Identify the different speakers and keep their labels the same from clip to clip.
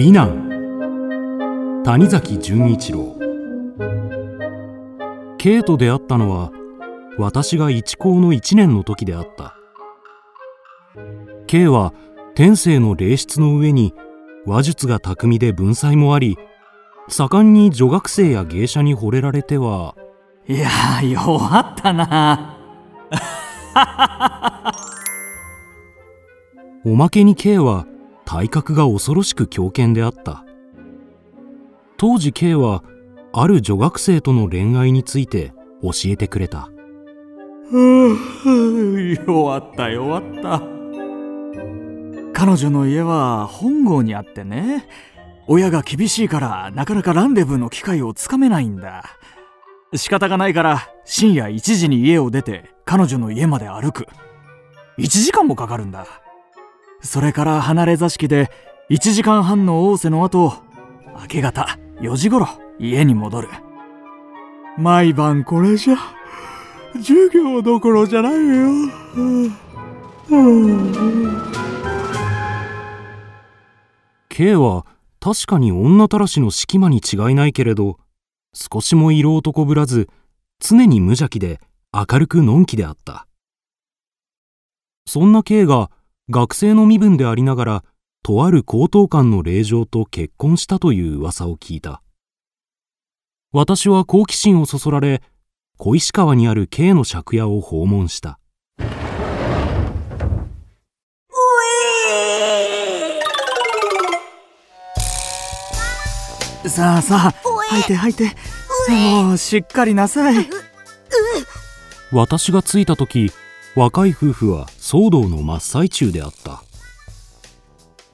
Speaker 1: 美男。谷崎潤一郎。K と出会ったのは私が一高の1年の時であった。K は天性の霊質の上に話術が巧みで文才もあり盛んに女学生や芸者に惚れられては
Speaker 2: いや弱ったな。
Speaker 1: おまけに K は体格が恐ろしく強健であった。当時 K はある女学生との恋愛について教えてくれた。
Speaker 2: 弱った弱った。彼女の家は本郷にあってね。親が厳しいからなかなかランデブーの機会をつかめないんだ。仕方がないから深夜1時に家を出て彼女の家まで歩く。1時間もかかるんだ。それから離れ座敷で1時間半の仰せの後明け方4時頃家に戻る。毎晩これじゃ授業どころじゃないよ、
Speaker 1: K は確かに女たらしの隙間に違いないけれど少しも色男ぶらず常に無邪気で明るくのんきであった。そんな K が学生の身分でありながらとある高等官の令嬢と結婚したという噂を聞いた。私は好奇心をそそられ小石川にある K の借家を訪問した。
Speaker 2: さあさあ吐いて吐いて。もうしっかりなさい。
Speaker 1: 私が着いた時若い夫婦は騒動の真っ最中であった。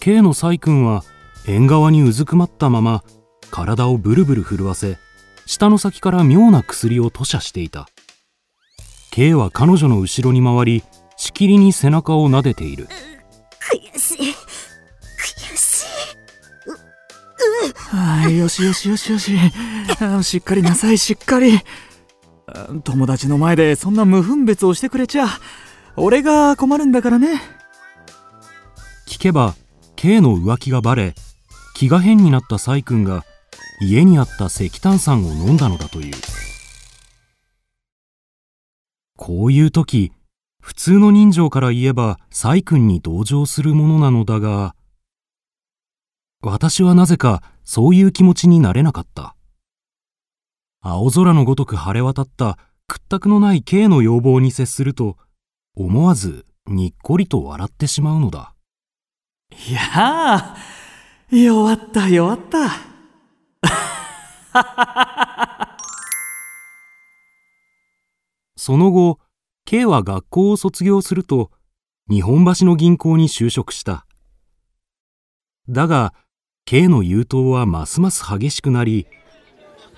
Speaker 1: K のサイ君は縁側にうずくまったまま体をブルブル震わせ舌の先から妙な薬を吐射していた。K は彼女の後ろに回りしきりに背中を撫でている。
Speaker 3: 悔しい。悔しい。
Speaker 2: はいよしよしよしよし。しっかりなさいしっかり友達の前でそんな無分別をしてくれちゃ俺が困るんだからね。
Speaker 1: 聞けば K の浮気がバレ気が変になったサイ君が家にあった石炭酸を飲んだのだという。こういう時普通の人情から言えばサイ君に同情するものなのだが私はなぜかそういう気持ちになれなかった。青空のごとく晴れ渡った屈託のない K の要望に接すると思わずにっこりと笑ってしまうのだ。
Speaker 2: いやあ弱った弱った。
Speaker 1: その後 K は学校を卒業すると日本橋の銀行に就職した。だが K の優等はますます激しくなり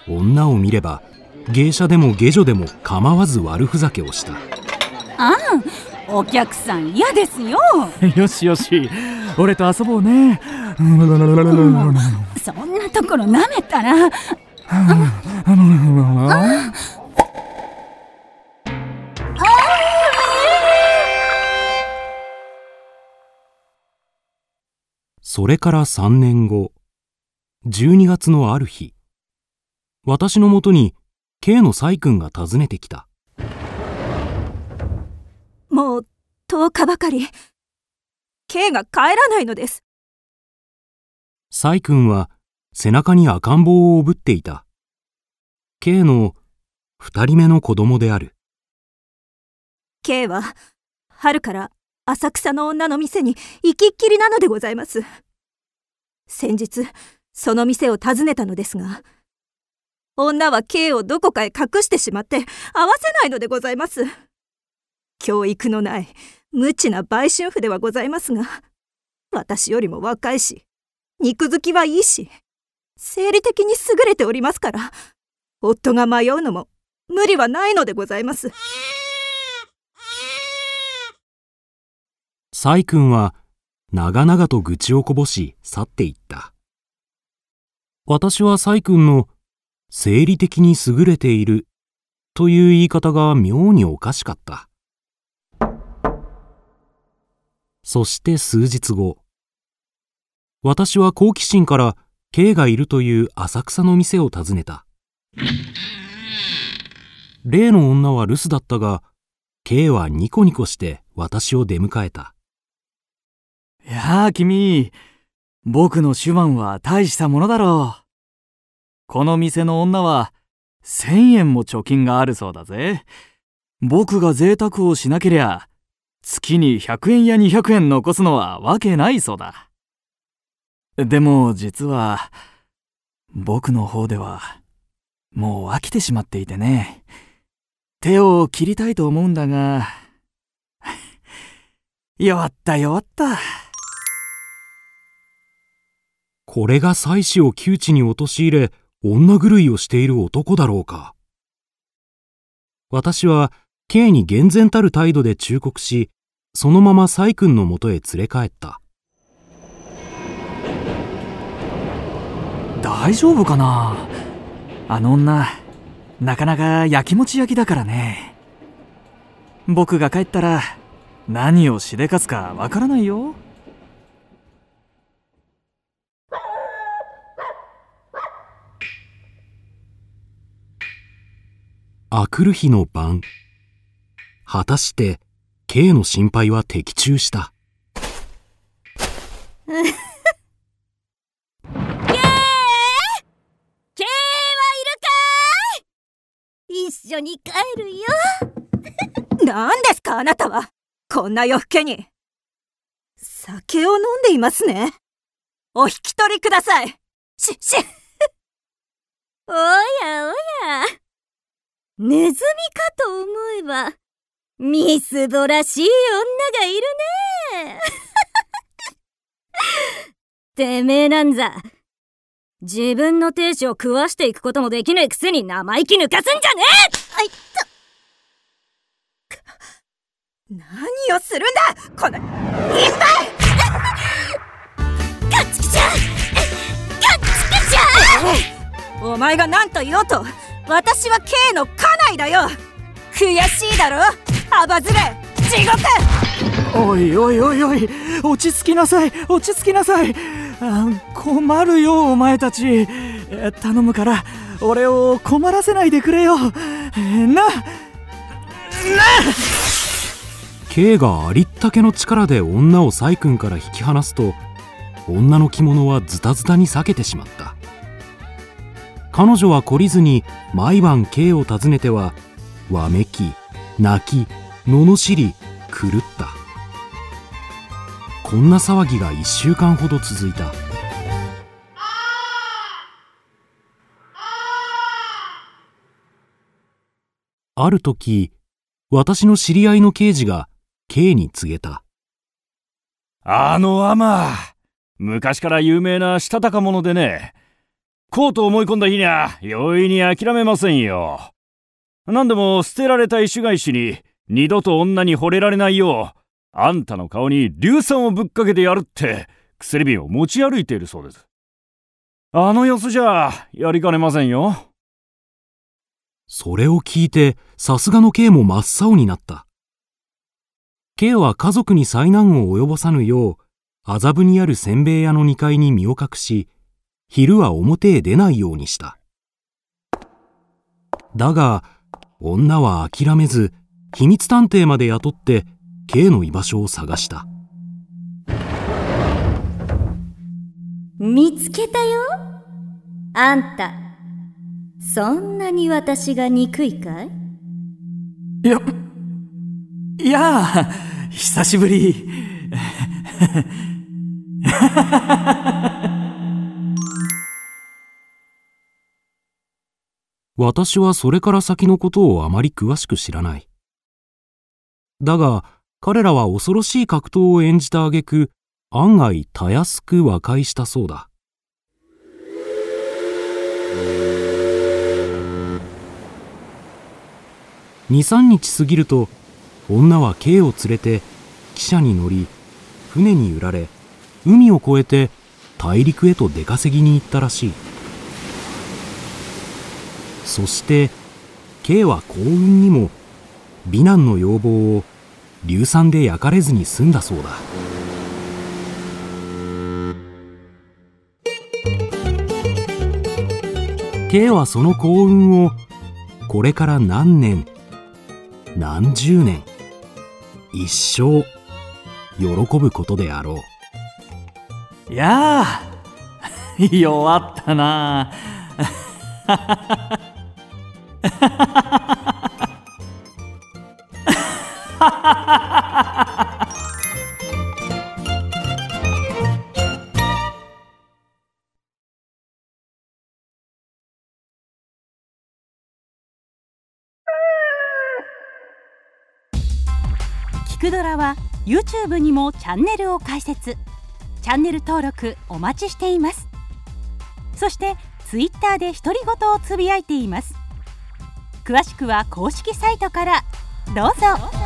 Speaker 1: 女を見れば芸者でも下女でも構わず悪ふざけをした。
Speaker 3: ああお客さん嫌ですよ。
Speaker 2: よしよし。俺と遊ぼうね。
Speaker 3: そんなところなめたら。
Speaker 1: それから3年後12月のある日私のもとに K のサイ君が訪ねてきた。
Speaker 3: もう10日ばかり。K が帰らないのです。
Speaker 1: サイ君は背中に赤ん坊をおぶっていた。K の二人目の子供である。
Speaker 3: K は春から浅草の女の店に行きっきりなのでございます。先日その店を訪ねたのですが女は K をどこかへ隠してしまって会わせないのでございます。教育のない無知な売春婦ではございますが私よりも若いし肉付きはいいし生理的に優れておりますから夫が迷うのも無理はないのでございます。
Speaker 1: サイ君は長々と愚痴をこぼし去っていった。私はサイ君の生理的に優れている。という言い方が妙におかしかった。そして数日後私は好奇心から K がいるという浅草の店を訪ねた。例の女は留守だったが K はニコニコして私を出迎えた。
Speaker 2: いやあ君僕の手腕は大したものだろう。この店の女は1000円も貯金があるそうだぜ。僕が贅沢をしなけりゃ月に100円や200円残すのはわけないそうだ。でも実は僕の方ではもう飽きてしまっていてね。手を切りたいと思うんだが弱った弱った。
Speaker 1: これが妻子を窮地に陥れ女狂いをしている男だろうか。私は K に厳然たる態度で忠告しそのままサイ君のもとへ連れ帰った。
Speaker 2: 大丈夫かな？あの女なかなかやきもち焼きだからね。僕が帰ったら何をしでかすかわからないよ。
Speaker 1: あくる日の晩果たして K の心配は的中した？K! K はいるかい？
Speaker 3: 一緒に帰るよ。何ですかあなたは？こんな夜更けに。酒を飲んでいますね。お引き取りください。しし。
Speaker 4: おやおや。ネズミかと思えばミスドらしい女がいるね。てめえなんざ自分の亭主を食わしていくこともできねえくせに生意気抜かすんじゃねえ！
Speaker 3: あいっ何をするんだこのいっぱい！
Speaker 4: ガッチキちゃん！ガッチキち
Speaker 3: ゃん！お前が何と言おうと私は K の家内だよ。悔しいだろ？アバズレ地獄。
Speaker 2: おいおいおいおい。落ち着きなさい。落ち着きなさい。困るよお前たち。頼むから俺を困らせないでくれよ。な。な。
Speaker 1: K がありったけの力で女をサイ君から引き離すと女の着物はズタズタに裂けてしまった彼女は懲りずに毎晩 K を訪ねてはわめき泣き罵り狂った。こんな騒ぎが1週間ほど続いた。ある時私の知り合いの刑事が K に告げた。
Speaker 5: あのアマ昔から有名なしたたか者でね。こうと思い込んだ日にゃ容易に諦めませんよ。何でも捨てられた石返しに二度と女に惚れられないようあんたの顔に硫酸をぶっかけてやるって薬瓶を持ち歩いているそうです。あの様子じゃやりかねませんよ。
Speaker 1: それを聞いて、さすがの K も真っ青になった。K は家族に災難を及ぼさぬよう、麻布にあるせんべい屋の2階に身を隠し、昼は表へ出ないようにした。だが、女は諦めず、秘密探偵まで雇って、K の居場所を探した。
Speaker 4: 見つけたよ？あんた。そんなに私が憎いかい？
Speaker 2: いや、いや、久しぶり。
Speaker 1: 私はそれから先のことをあまり詳しく知らない。だが、彼らは恐ろしい格闘を演じた挙句、案外たやすく和解したそうだ。23日過ぎると女は K を連れて汽車に乗り船に揺られ海を越えて大陸へと出稼ぎに行ったらしいそして K は幸運にも美男の要望を硫酸で焼かれずに済んだそうだ。K はその幸運をこれから何年何十年一生喜ぶことであろ
Speaker 2: う。いやあ 弱ったなあ
Speaker 6: キクドラは YouTube にもチャンネルを開設。チャンネル登録お待ちしています。そして Twitter で独り言をつぶやいています。詳しくは公式サイトからどうぞ。